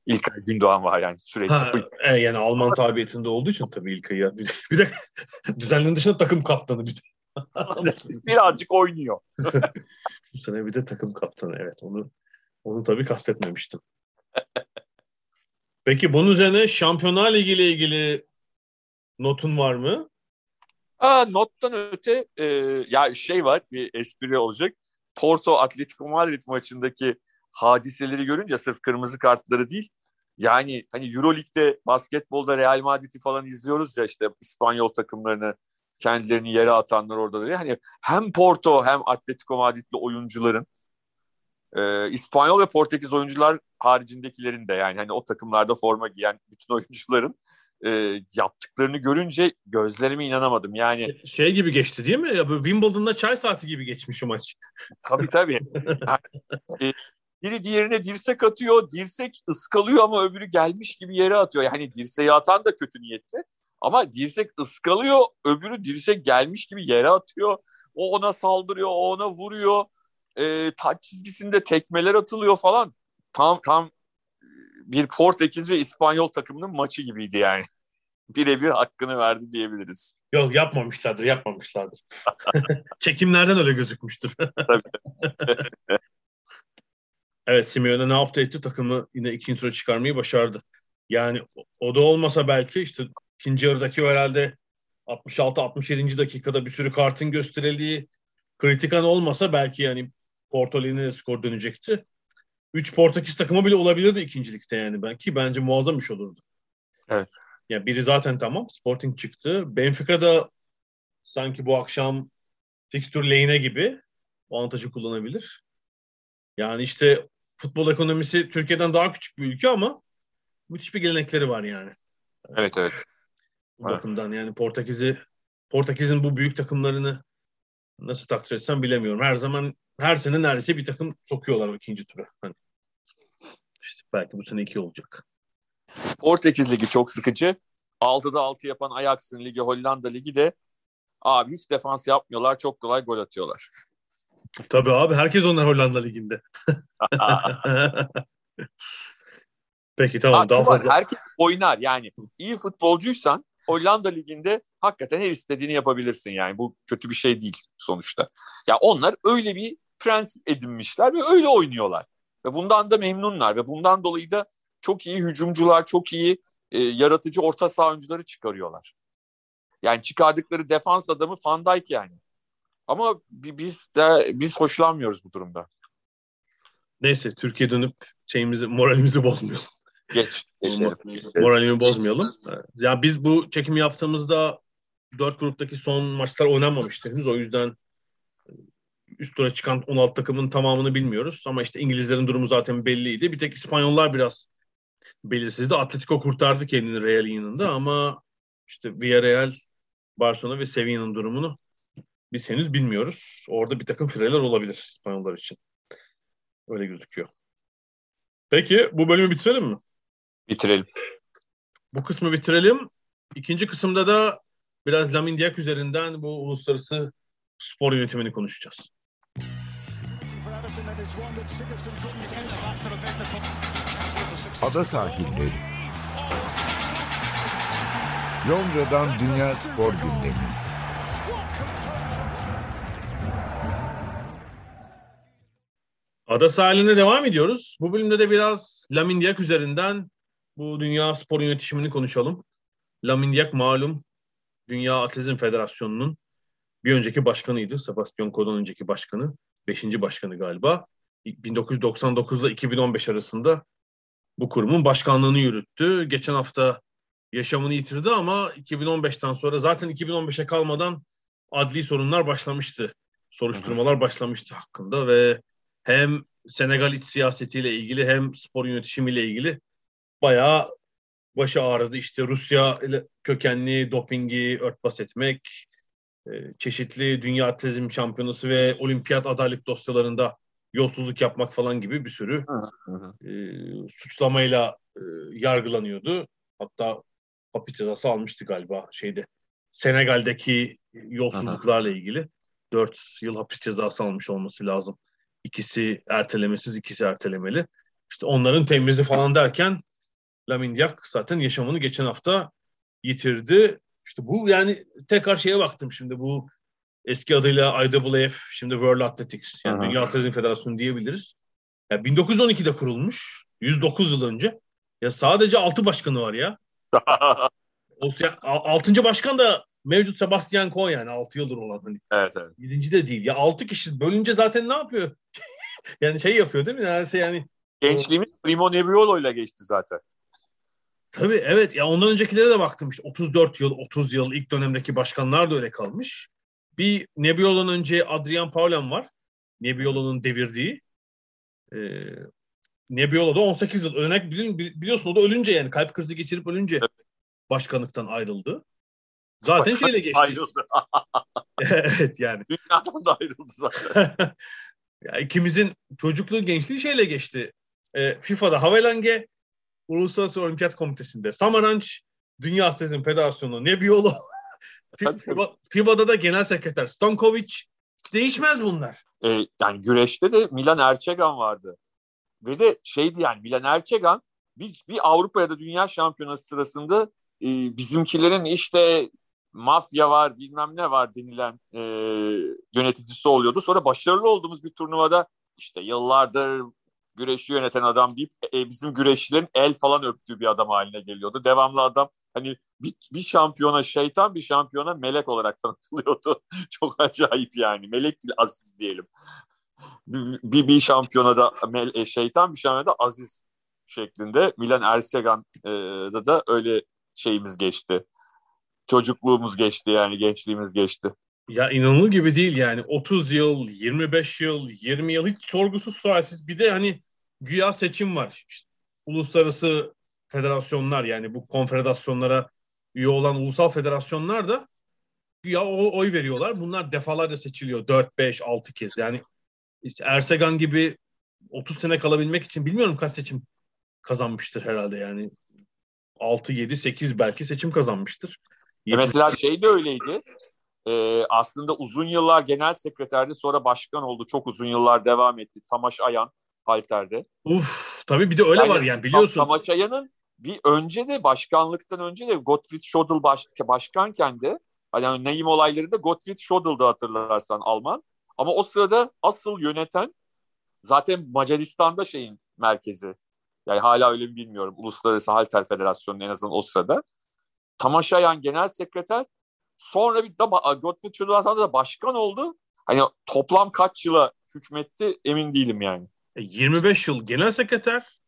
İlkay Gündoğan var yani sürekli. Ha, e, yani Alman tabiyetinde olduğu için tabii İlkay ya. Bir de, bir de düzenlerin dışında takım kaptanı bir de. Birazcık oynuyor. Bu sene bir de takım kaptanı evet. Onu onu tabii kastetmemiştim. Peki bunun üzerine Şampiyonlar Ligi ile ilgili notun var mı? Aa, nottan öte e, ya şey var bir espri olacak. Porto Atletico Madrid maçındaki hadiseleri görünce sırf kırmızı kartları değil yani hani Euroleague'de basketbolda Real Madrid'i falan izliyoruz ya işte İspanyol takımlarını kendilerini yere atanlar orada da. Hani hem Porto hem Atletico Madrid'li oyuncuların e, İspanyol ve Portekiz oyuncular haricindekilerin de yani hani o takımlarda forma giyen bütün oyuncuların e, yaptıklarını görünce gözlerime inanamadım. Yani şey, şey gibi geçti değil mi? Ya, Wimbledon'da çay saati gibi geçmiş o maç. Tabii tabii. Yani, e, biri diğerine dirsek atıyor, dirsek ıskalıyor ama öbürü gelmiş gibi yere atıyor. Yani dirseği atan da kötü niyetli. Ama dirsek ıskalıyor, öbürü dirsek gelmiş gibi yere atıyor. O ona saldırıyor, o ona vuruyor. E, taç çizgisinde tekmeler atılıyor falan. Tam tam bir Portekiz ve İspanyol takımının maçı gibiydi yani. Birebir hakkını verdi diyebiliriz. Yok yapmamışlardır, yapmamışlardır. Çekimlerden öyle gözükmüştür. evet Simeone ne yaptı etti takımı yine ikinci tura çıkarmayı başardı. Yani o da olmasa belki işte ikinci yarıdaki herhalde 66-67. dakikada bir sürü kartın gösterildiği kritik an olmasa belki yani Porto de skor dönecekti. 3 Portekiz takımı bile olabilirdi ikincilikte yani ben ki bence muazzam iş olurdu. Evet. Ya yani biri zaten tamam Sporting çıktı. Benfica da sanki bu akşam fixture lehine gibi avantajı kullanabilir. Yani işte futbol ekonomisi Türkiye'den daha küçük bir ülke ama müthiş bir gelenekleri var yani. Evet evet. Bu evet. bakımdan yani Portekiz'i Portekiz'in bu büyük takımlarını nasıl takdir etsem bilemiyorum. Her zaman her sene neredeyse bir takım sokuyorlar ikinci tura. Hani işte belki bu sene iki olacak. Portekiz Ligi çok sıkıcı. 6'da 6 yapan Ajax'ın ligi Hollanda Ligi de abi hiç defans yapmıyorlar. Çok kolay gol atıyorlar. Tabii abi herkes onlar Hollanda Ligi'nde. Peki tamam abi, daha fazla. Herkes oynar yani. iyi futbolcuysan Hollanda Ligi'nde hakikaten her istediğini yapabilirsin yani. Bu kötü bir şey değil sonuçta. Ya onlar öyle bir prensip edinmişler ve öyle oynuyorlar. Ve bundan da memnunlar ve bundan dolayı da çok iyi hücumcular, çok iyi e, yaratıcı orta saha oyuncuları çıkarıyorlar. Yani çıkardıkları defans adamı Van Dijk yani. Ama biz de biz hoşlanmıyoruz bu durumda. Neyse Türkiye dönüp şeyimizi moralimizi bozmayalım. Geç. Geçelim. Moralimi bozmayalım. Ya biz bu çekimi yaptığımızda dört gruptaki son maçlar oynanmamıştı henüz. O yüzden üst tura çıkan 16 takımın tamamını bilmiyoruz. Ama işte İngilizlerin durumu zaten belliydi. Bir tek İspanyollar biraz belirsizdi. Atletico kurtardı kendini Real'in yanında ama işte Villarreal, Barcelona ve Sevilla'nın durumunu biz henüz bilmiyoruz. Orada bir takım fireler olabilir İspanyollar için. Öyle gözüküyor. Peki bu bölümü bitirelim mi? Bitirelim. Bu kısmı bitirelim. İkinci kısımda da biraz Lamin Diak üzerinden bu uluslararası spor yönetimini konuşacağız. Ada sahilleri. Londra'dan Dünya Spor Gündemi. Ada sahiline devam ediyoruz. Bu bölümde de biraz Lamin Diak üzerinden bu Dünya Spor Yönetişimini konuşalım. Lamin Diak malum Dünya Atletizm Federasyonu'nun bir önceki başkanıydı. Sebastian Coe'dan önceki başkanı. Beşinci başkanı galiba. 1999 ile 2015 arasında bu kurumun başkanlığını yürüttü. Geçen hafta yaşamını yitirdi ama 2015'ten sonra zaten 2015'e kalmadan adli sorunlar başlamıştı. Soruşturmalar başlamıştı hakkında ve hem Senegal iç siyasetiyle ilgili hem spor yönetişimiyle ilgili bayağı başı ağrıdı. İşte Rusya kökenli dopingi örtbas etmek, e, çeşitli dünya atletizm şampiyonası ve olimpiyat adaylık dosyalarında yolsuzluk yapmak falan gibi bir sürü e, suçlamayla e, yargılanıyordu. Hatta hapis cezası almıştı galiba şeyde. Senegal'deki yolsuzluklarla ilgili 4 yıl hapis cezası almış olması lazım. İkisi ertelemesiz, ikisi ertelemeli. İşte onların temizi falan derken Lamin Diak zaten yaşamını geçen hafta yitirdi. İşte bu yani tekrar şeye baktım şimdi bu eski adıyla IAAF şimdi World Athletics yani Aha. Dünya Atletizm Federasyonu diyebiliriz. Yani 1912'de kurulmuş 109 yıl önce. Ya sadece 6 başkanı var ya. o, ya 6. başkan da mevcut Sebastian Coe yani 6 yıldır olan hani. Evet evet. 7. de değil. Ya 6 kişi bölünce zaten ne yapıyor? yani şey yapıyor değil mi? Yani, yani Gençliğimiz Primo Nebbiolo ile geçti zaten. Tabii evet. Ya ondan öncekilere de baktım işte 34 yıl, 30 yıl ilk dönemdeki başkanlar da öyle kalmış. Bir Nebbiolo'nun önce Adrian Paulen var. Nebbiolo'nun devirdiği. Ee, Nebbiolo da 18 yıl. Örnek biliyorsun o da ölünce yani kalp krizi geçirip ölünce başkanlıktan ayrıldı. Zaten Başkan şeyle geçti. Ayrıldı. evet yani. Dünyadan da ayrıldı zaten. ya ikimizin çocukluğu gençliği şeyle geçti. E, FIFA'da Havelange, Uluslararası Olimpiyat Komitesi'nde Samaranch, Dünya Atletizm Federasyonu Nebbiolo, FIBA, FIBA'da da Genel Sekreter Stankovic. Değişmez bunlar. E, yani güreşte de Milan Erçegan vardı. Ve de şeydi yani Milan Erçegan bir, bir Avrupa ya da Dünya Şampiyonası sırasında e, bizimkilerin işte mafya var bilmem ne var denilen e, yöneticisi oluyordu. Sonra başarılı olduğumuz bir turnuvada işte yıllardır güreşi yöneten adam deyip e, bizim güreşçilerin el falan öptüğü bir adam haline geliyordu. Devamlı adam hani bir, bir şampiyona şeytan bir şampiyona melek olarak tanıtılıyordu. Çok acayip yani. Melek değil aziz diyelim. Bir, bir şampiyona da mel, e, şeytan bir şampiyona da aziz şeklinde. Milan Ersegan'da da öyle şeyimiz geçti. Çocukluğumuz geçti yani gençliğimiz geçti. Ya inanılır gibi değil yani 30 yıl, 25 yıl, 20 yıl hiç sorgusuz sualsiz. Bir de hani güya seçim var. İşte, uluslararası federasyonlar yani bu konfederasyonlara üye olan ulusal federasyonlar da güya oy veriyorlar. Bunlar defalarca seçiliyor. 4, 5, 6 kez. Yani işte Ersegan gibi 30 sene kalabilmek için bilmiyorum kaç seçim kazanmıştır herhalde yani. 6, 7, 8 belki seçim kazanmıştır. E mesela şey de öyleydi. Ee, aslında uzun yıllar genel sekreterdi sonra başkan oldu. Çok uzun yıllar devam etti. Tamaş Ayan halterde. Uf, tabii bir de öyle yani, var yani biliyorsun. Tamaş Ayan'ın bir önce de başkanlıktan önce de Gottfried Schoedel baş, başkanken de hani Neyim olayları da Gottfried Schoedel'da hatırlarsan Alman. Ama o sırada asıl yöneten zaten Macaristan'da şeyin merkezi. Yani hala öyle mi bilmiyorum. Uluslararası Halter Federasyonu en azından o sırada. Tamaşayan genel sekreter sonra bir da Gottfried Schoedel'dan da başkan oldu. Hani toplam kaç yıla hükmetti emin değilim yani. 25 e, yıl genel sekreter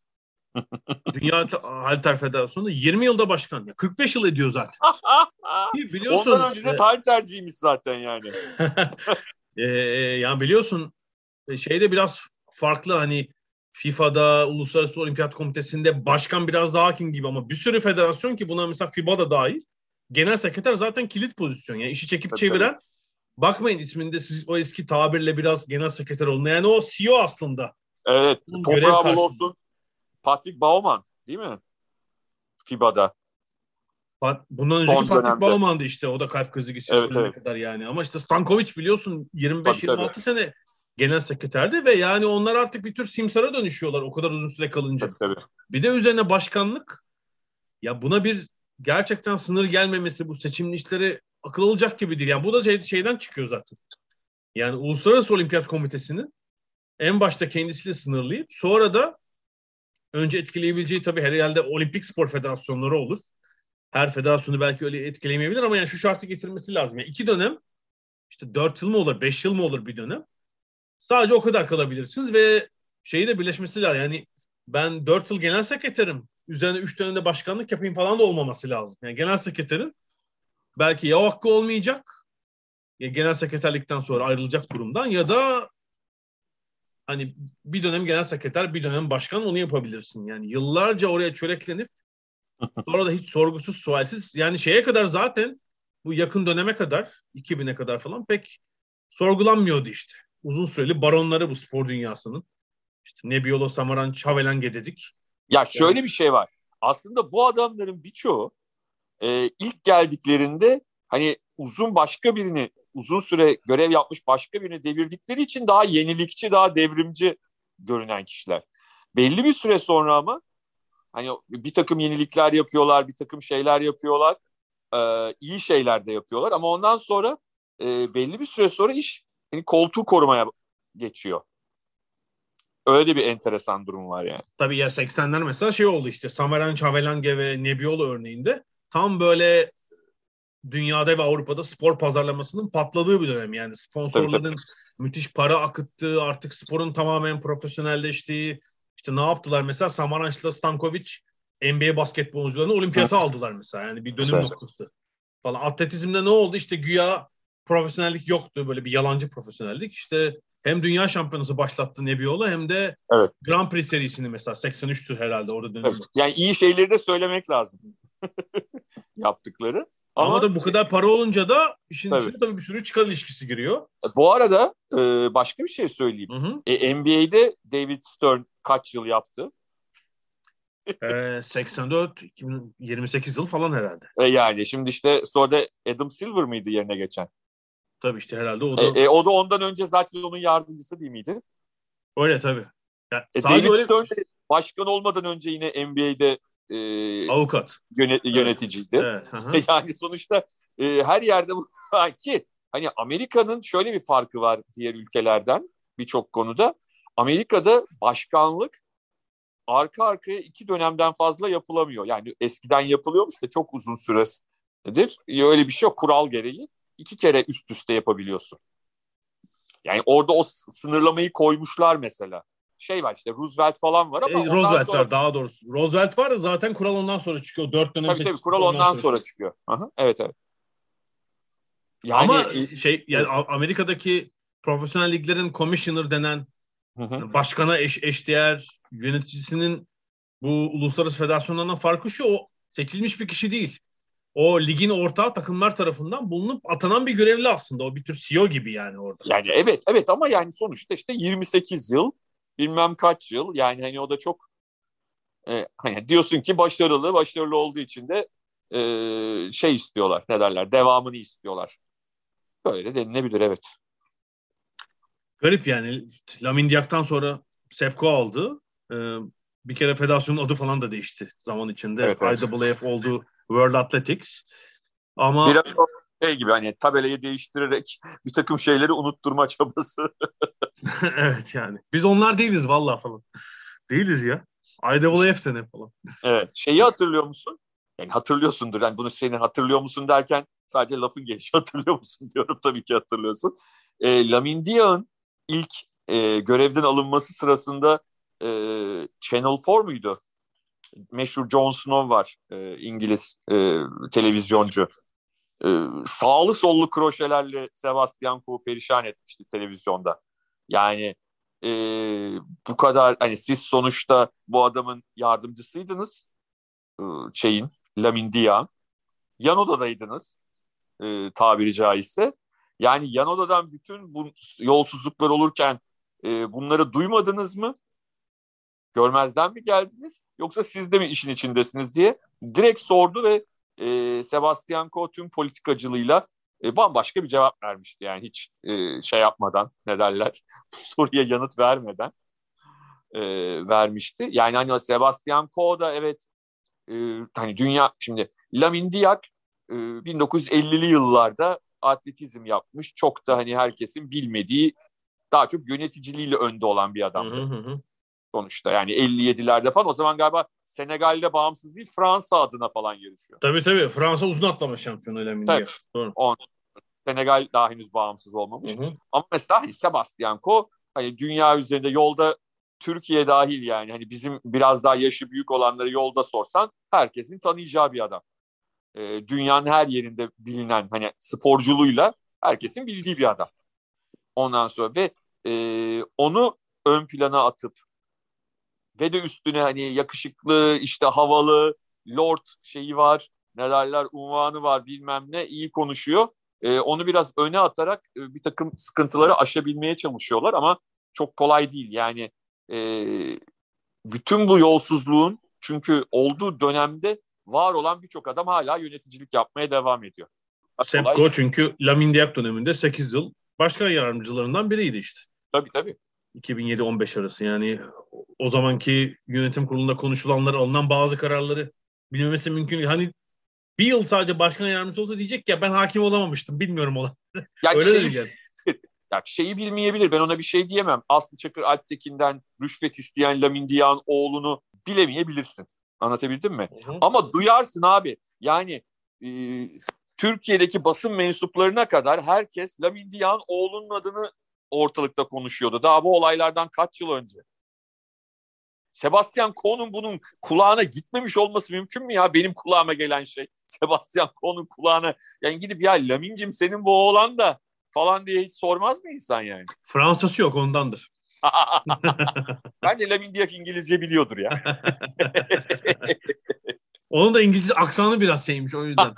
Dünya Halter Federasyonu 20 yılda başkan. 45 yıl ediyor zaten. biliyorsun, Ondan önce de e, zaten yani. e, yani biliyorsun e, şeyde biraz farklı hani FIFA'da, Uluslararası Olimpiyat Komitesi'nde başkan biraz daha hakim gibi ama bir sürü federasyon ki buna mesela FIBA da dahil. Genel sekreter zaten kilit pozisyon. Yani işi çekip tabii, çeviren tabii. bakmayın isminde siz o eski tabirle biraz genel sekreter olun. Yani o CEO aslında. Evet. Toprağı olsun. Patrick Baumann değil mi? FIBA'da. Bundan önceki Son Patrick Bauman'dı işte. O da kalp krizi geçirdi evet, evet. kadar yani. Ama işte Stankovic biliyorsun 25-26 sene genel sekreterdi ve yani onlar artık bir tür simsara dönüşüyorlar o kadar uzun süre kalınca. Tabii, tabii. Bir de üzerine başkanlık ya buna bir gerçekten sınır gelmemesi bu seçimli işleri akıl alacak gibi değil. Yani bu da şey, şeyden çıkıyor zaten. Yani Uluslararası Olimpiyat Komitesi'nin en başta kendisiyle sınırlayıp sonra da önce etkileyebileceği tabii herhalde olimpik spor federasyonları olur. Her federasyonu belki öyle etkileyemeyebilir ama yani şu şartı getirmesi lazım. Yani iki dönem işte dört yıl mı olur, beş yıl mı olur bir dönem. Sadece o kadar kalabilirsiniz ve şeyi de birleşmesi lazım. Yani ben dört yıl genel sekreterim. Üzerine üç dönemde başkanlık yapayım falan da olmaması lazım. Yani genel sekreterin belki ya hakkı olmayacak ya genel sekreterlikten sonra ayrılacak kurumdan ya da hani bir dönem genel sekreter, bir dönem başkan onu yapabilirsin. Yani yıllarca oraya çöreklenip sonra da hiç sorgusuz, sualsiz yani şeye kadar zaten bu yakın döneme kadar 2000'e kadar falan pek sorgulanmıyordu işte. Uzun süreli baronları bu spor dünyasının. İşte Nebbiolo, Samaran, Çavelenge dedik. Ya şöyle yani, bir şey var. Aslında bu adamların birçoğu e, ilk geldiklerinde hani uzun başka birini uzun süre görev yapmış başka birini devirdikleri için daha yenilikçi, daha devrimci görünen kişiler. Belli bir süre sonra ama hani bir takım yenilikler yapıyorlar, bir takım şeyler yapıyorlar, e, iyi şeyler de yapıyorlar ama ondan sonra e, belli bir süre sonra iş yani koltuğu korumaya geçiyor. Öyle bir enteresan durum var yani. Tabii ya 80'ler mesela şey oldu işte Samaran Çavelange ve Nebbiolo örneğinde tam böyle dünyada ve Avrupa'da spor pazarlamasının patladığı bir dönem. Yani sponsorların tabii, tabii. müthiş para akıttığı, artık sporun tamamen profesyonelleştiği. İşte ne yaptılar mesela Samaranç'la Stankovic NBA basketbolcularını olimpiyata aldılar mesela. Yani bir dönüm evet. noktası. Falan. Atletizmde ne oldu? İşte güya profesyonellik yoktu. Böyle bir yalancı profesyonellik. İşte hem dünya şampiyonası başlattı Nebiola hem de evet. Grand Prix serisini mesela 83'tür herhalde orada dönüm. Evet. Yani iyi şeyleri de söylemek lazım. Yaptıkları. Ama, Ama da bu kadar para olunca da işin tabii. içine tabii bir sürü çıkar ilişkisi giriyor. Bu arada e, başka bir şey söyleyeyim. Hı hı. E, NBA'de David Stern kaç yıl yaptı? e, 84, 28 yıl falan herhalde. E, yani şimdi işte sonra da Adam Silver mıydı yerine geçen? Tabii işte herhalde o da. E, e, o da ondan önce zaten onun yardımcısı değil miydi? Öyle tabii. Yani e, David öyle... Stern başkan olmadan önce yine NBA'de e, avukat yönet, yöneticiydi. Evet, yani sonuçta e, her yerde bu ki hani Amerika'nın şöyle bir farkı var diğer ülkelerden birçok konuda. Amerika'da başkanlık arka arkaya iki dönemden fazla yapılamıyor. Yani eskiden yapılıyormuş da çok uzun süredir. Öyle bir şey yok kural gereği. İki kere üst üste yapabiliyorsun. Yani orada o sınırlamayı koymuşlar mesela şey var işte Roosevelt falan var ama e, Roosevelt sonra... var daha doğrusu. Roosevelt var da zaten kural ondan sonra çıkıyor. Dört dönem tabii tabii kural ondan, ondan sonra, sonra çıkıyor. Aha, evet evet. Yani, ama şey yani Amerika'daki profesyonel liglerin commissioner denen hı hı. başkana eş, eşdeğer yöneticisinin bu uluslararası federasyonlardan farkı şu o seçilmiş bir kişi değil. O ligin ortağı takımlar tarafından bulunup atanan bir görevli aslında. O bir tür CEO gibi yani orada. Yani evet evet ama yani sonuçta işte 28 yıl bilmem kaç yıl yani hani o da çok e, hani diyorsun ki başarılı başarılı olduğu için de e, şey istiyorlar ne derler devamını istiyorlar. Böyle denilebilir evet. Garip yani Lamin Diak'tan sonra Sefko aldı. Ee, bir kere federasyonun adı falan da değişti zaman içinde. Evet, evet. IAAF oldu World Athletics. Ama Biraz şey gibi hani tabelayı değiştirerek bir takım şeyleri unutturma çabası. evet yani. Biz onlar değiliz vallahi falan. Değiliz ya. IAAF de ne falan. Evet. Şeyi hatırlıyor musun? Yani hatırlıyorsundur. Yani bunu senin hatırlıyor musun derken sadece lafın gelişi hatırlıyor musun diyorum. Tabii ki hatırlıyorsun. E, Lamin Dia'nın ilk e, görevden alınması sırasında e, Channel 4 muydu? Meşhur Jon Snow var e, İngiliz e, televizyoncu. E, sağlı sollu kroşelerle Sebastian Coe perişan etmişti televizyonda. Yani e, bu kadar hani siz sonuçta bu adamın yardımcısıydınız e, şeyin Lamin Diyan. Yan odadaydınız e, tabiri caizse. Yani yan odadan bütün bu yolsuzluklar olurken e, bunları duymadınız mı? Görmezden mi geldiniz? Yoksa siz de mi işin içindesiniz diye direkt sordu ve e, Sebastian Coe tüm politikacılığıyla e, bambaşka bir cevap vermişti. Yani hiç e, şey yapmadan ne derler bu soruya yanıt vermeden e, vermişti. Yani hani Sebastian Coe da evet e, hani dünya şimdi Lamin Diak e, 1950'li yıllarda atletizm yapmış. Çok da hani herkesin bilmediği daha çok yöneticiliğiyle önde olan bir adam. Hı hı hı. Sonuçta yani 57'lerde falan o zaman galiba Senegal'de bağımsız değil Fransa adına falan yarışıyor. Tabii tabii. Fransa uzun atlama şampiyonu Lamin Tabii. Doğru. On, Senegal daha henüz bağımsız olmamış. Hı hı. Ama mesela hani Sebastian Coe hani dünya üzerinde yolda Türkiye dahil yani hani bizim biraz daha yaşı büyük olanları yolda sorsan herkesin tanıyacağı bir adam. Ee, dünyanın her yerinde bilinen hani sporculuğuyla herkesin bildiği bir adam. Ondan sonra ve e, onu ön plana atıp ve de üstüne hani yakışıklı işte havalı lord şeyi var ne derler unvanı var bilmem ne iyi konuşuyor. Ee, onu biraz öne atarak e, bir takım sıkıntıları aşabilmeye çalışıyorlar ama çok kolay değil. Yani e, bütün bu yolsuzluğun çünkü olduğu dönemde var olan birçok adam hala yöneticilik yapmaya devam ediyor. Sepko çünkü Lamin Diak döneminde 8 yıl başkan yardımcılarından biriydi işte. Tabii tabii. 2007-15 arası yani o zamanki yönetim kurulunda konuşulanları alınan bazı kararları bilmemesi mümkün değil. Hani bir yıl sadece başkan yardımcısı olsa diyecek ya ben hakim olamamıştım bilmiyorum olan. Yani Öyle şey- diyecek. ya şeyi bilmeyebilir ben ona bir şey diyemem. Aslı Çakır Alptekin'den rüşvet isteyen Lamin Diyan oğlunu bilemeyebilirsin. Anlatabildim mi? Ama duyarsın abi. Yani e, Türkiye'deki basın mensuplarına kadar herkes Lamin Diyan oğlunun adını ortalıkta konuşuyordu. Daha bu olaylardan kaç yıl önce. Sebastian Coe'nun bunun kulağına gitmemiş olması mümkün mü ya? Benim kulağıma gelen şey. Sebastian Coe'nun kulağına yani gidip ya Lamin'cim senin bu oğlan da falan diye hiç sormaz mı insan yani? Fransası yok ondandır. Bence Lamin Diak İngilizce biliyordur ya. Onun da İngilizce aksanı biraz şeymiş o yüzden.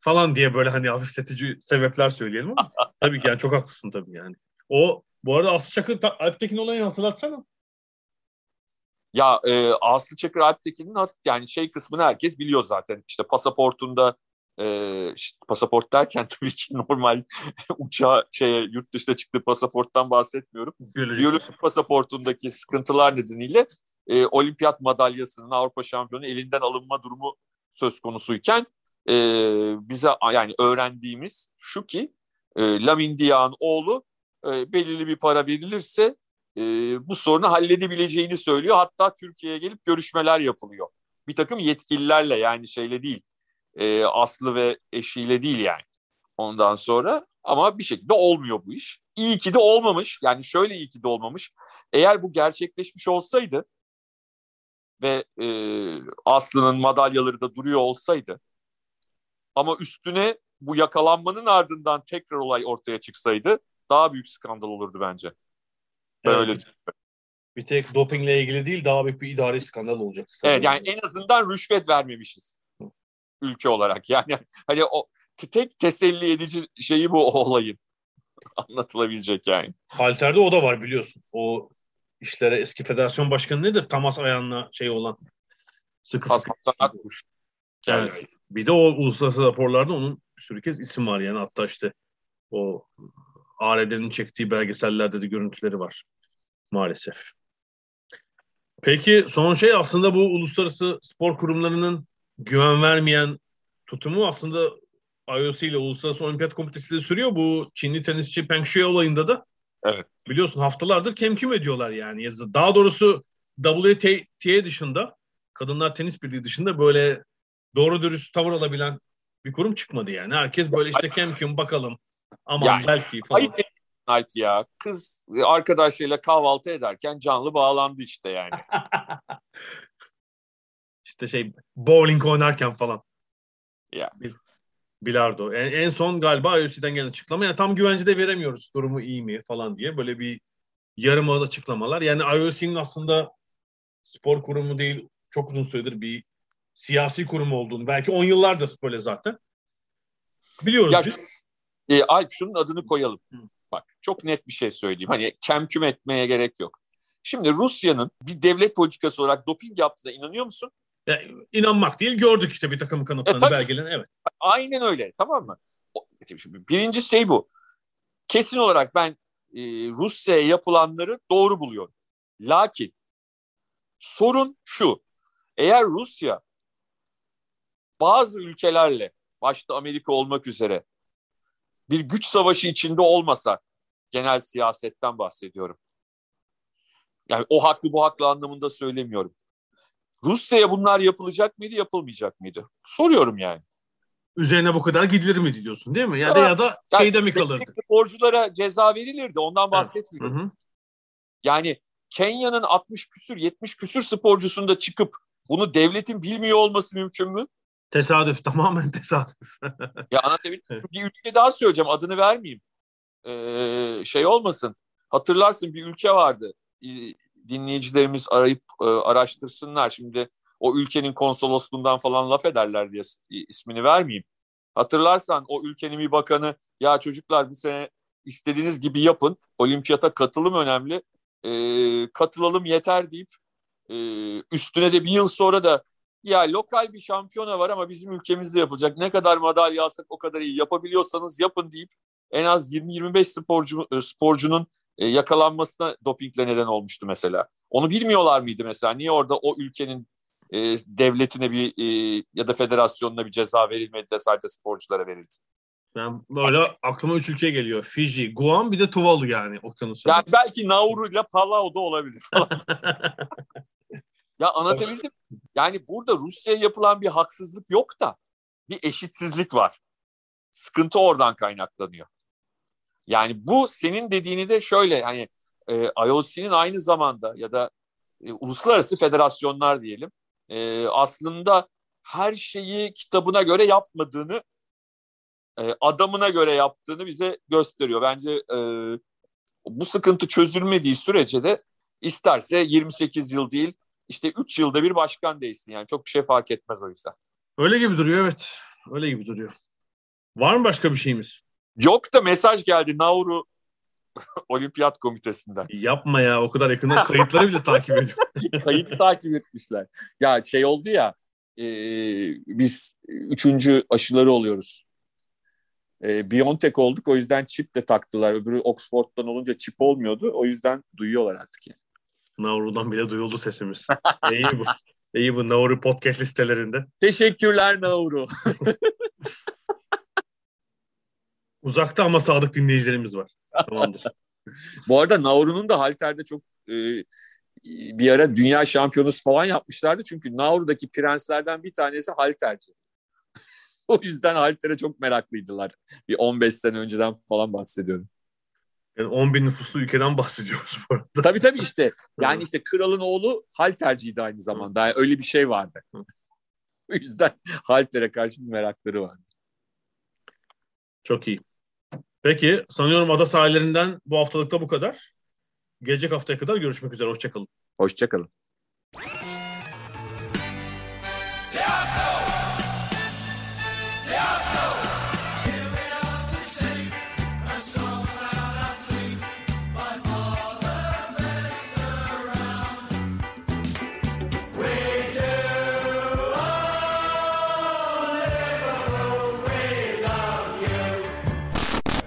falan diye böyle hani hafifletici sebepler söyleyelim ama tabii ki yani çok haklısın tabii yani. O bu arada Aslı Çakır Alptekin olayını hatırlatsana. Ya e, Aslı Çakır Alptekin'in yani şey kısmını herkes biliyor zaten. İşte pasaportunda e, işte pasaport derken tabii ki normal uçağa şeye yurt dışına çıktığı pasaporttan bahsetmiyorum. Biyolojik. Biyolojik pasaportundaki sıkıntılar nedeniyle e, olimpiyat madalyasının Avrupa şampiyonu elinden alınma durumu söz konusuyken e, bize yani öğrendiğimiz şu ki e, Lamin Diak'ın oğlu e, belirli bir para verilirse e, bu sorunu halledebileceğini söylüyor. Hatta Türkiye'ye gelip görüşmeler yapılıyor. Bir takım yetkililerle yani şeyle değil. E, Aslı ve eşiyle değil yani. Ondan sonra ama bir şekilde olmuyor bu iş. İyi ki de olmamış. Yani şöyle iyi ki de olmamış. Eğer bu gerçekleşmiş olsaydı ve e, Aslı'nın madalyaları da duruyor olsaydı ama üstüne bu yakalanmanın ardından tekrar olay ortaya çıksaydı daha büyük skandal olurdu bence. Ben Evet. öyle düşünüyorum. Bir tek dopingle ilgili değil daha büyük bir idari skandal olacak. Evet yani en azından rüşvet vermemişiz ülke olarak. Yani hani o tek teselli edici şeyi bu olayın anlatılabilecek yani. Halter'de o da var biliyorsun. O işlere eski federasyon başkanı nedir? Tamas ayağına şey olan. Sıkı. Hasan Akkuş. Evet. Bir de o uluslararası raporlarda onun bir sürü kez isim var yani hatta işte o ARD'nin çektiği belgesellerde de görüntüleri var maalesef. Peki son şey aslında bu uluslararası spor kurumlarının güven vermeyen tutumu aslında IOC ile Uluslararası Olimpiyat Komitesi de sürüyor. Bu Çinli tenisçi Peng Shuai olayında da Evet. biliyorsun haftalardır kemküm ediyorlar yani. Daha doğrusu WTA dışında Kadınlar Tenis Birliği dışında böyle doğru dürüst tavır alabilen bir kurum çıkmadı yani. Herkes böyle işte kemküm bakalım aman Yani, belki falan. Ayıp, Nike ya. Kız arkadaşlarıyla kahvaltı ederken canlı bağlandı işte yani. işte şey bowling oynarken falan. Ya. Bil, bilardo. En, en son galiba IOC'den gelen açıklama. Yani tam güvencede veremiyoruz durumu iyi mi falan diye. Böyle bir yarım ağız açıklamalar. Yani IOC'nin aslında spor kurumu değil çok uzun süredir bir siyasi kurum olduğunu belki 10 yıllardır böyle zaten. Biliyoruz Ya, biz. E, Alp şunun adını koyalım. Hı. Bak çok net bir şey söyleyeyim. Hani kemküm etmeye gerek yok. Şimdi Rusya'nın bir devlet politikası olarak doping yaptığına inanıyor musun? Ya, inanmak değil gördük işte bir takım kanıtlarını E, belgelerini evet. Aynen öyle tamam mı? Şimdi birinci şey bu. Kesin olarak ben e, Rusya'ya yapılanları doğru buluyorum. Lakin sorun şu. Eğer Rusya bazı ülkelerle başta Amerika olmak üzere bir güç savaşı içinde olmasa genel siyasetten bahsediyorum. Yani o haklı bu haklı anlamında söylemiyorum. Rusya'ya bunlar yapılacak mıydı yapılmayacak mıydı? Soruyorum yani. Üzerine bu kadar gidilir mi diyorsun değil mi? Ya da Evet. ya da Yani şeyde mi kalırdı? Teknik Sporculara ceza verilirdi. Ondan bahsetmiyorum. hı. Yani Kenya'nın 60 küsür 70 küsür sporcusunda çıkıp bunu devletin bilmiyor olması mümkün mü? Tesadüf tamamen tesadüf. Ya anlatabildim. Evet. Bir ülke daha söyleyeceğim adını vermeyeyim. Ee, şey olmasın. Hatırlarsın bir ülke vardı. Dinleyicilerimiz arayıp e, araştırsınlar. Şimdi o ülkenin konsolosluğundan falan laf ederler diye ismini vermeyeyim. Hatırlarsan o ülkenin bir bakanı ya çocuklar bu sene istediğiniz gibi yapın. Olimpiyata katılım önemli. Ee, katılalım yeter deyip e, üstüne de bir yıl sonra da ya lokal bir şampiyona var ama bizim ülkemizde yapılacak. Ne kadar madalya alsak o kadar iyi yapabiliyorsanız yapın deyip en az 20-25 sporcu, e, sporcunun e, yakalanmasına dopingle neden olmuştu mesela. Onu bilmiyorlar mıydı mesela? Niye orada o ülkenin e, devletine bir e, ya da federasyonuna bir ceza verilmedi de sadece sporculara verildi? Ben böyle aklıma üç ülke geliyor. Fiji, Guam bir de Tuvalu yani okyanus. Yani belki Nauru ile Palau'da olabilir falan. Ya anlatabildim. Yani burada Rusya'ya yapılan bir haksızlık yok da bir eşitsizlik var. Sıkıntı oradan kaynaklanıyor. Yani bu senin dediğini de şöyle hani e, IOC'nin aynı zamanda ya da e, uluslararası federasyonlar diyelim e, aslında her şeyi kitabına göre yapmadığını e, adamına göre yaptığını bize gösteriyor. Bence e, bu sıkıntı çözülmediği sürece de isterse 28 yıl değil işte 3 yılda bir başkan değilsin yani çok bir şey fark etmez o yüzden. Öyle gibi duruyor evet. Öyle gibi duruyor. Var mı başka bir şeyimiz? Yok da mesaj geldi Nauru Olimpiyat Komitesi'nden. Yapma ya o kadar yakından kayıtları bile takip ediyor. Kayıt takip etmişler. Ya şey oldu ya e, biz üçüncü aşıları oluyoruz. E, Biontech olduk o yüzden çip de taktılar. Öbürü Oxford'dan olunca çip olmuyordu. O yüzden duyuyorlar artık yani. Nauru'dan bile duyuldu sesimiz. İyi bu. İyi bu Nauru podcast listelerinde. Teşekkürler Nauru. Uzakta ama sadık dinleyicilerimiz var. Tamamdır. Bu arada Nauru'nun da halterde çok e, bir ara dünya şampiyonası falan yapmışlardı. Çünkü Nauru'daki prenslerden bir tanesi halterci. o yüzden haltere çok meraklıydılar. Bir 15 sene önceden falan bahsediyorum. Yani 10 bin nüfuslu ülkeden bahsediyoruz bu arada. Tabii tabii işte. Yani işte kralın oğlu halterciydi aynı zamanda. Yani öyle bir şey vardı. o yüzden haltere karşı bir merakları vardı. Çok iyi. Peki sanıyorum ada sahillerinden bu haftalıkta bu kadar. Gelecek haftaya kadar görüşmek üzere. Hoşçakalın. Hoşçakalın.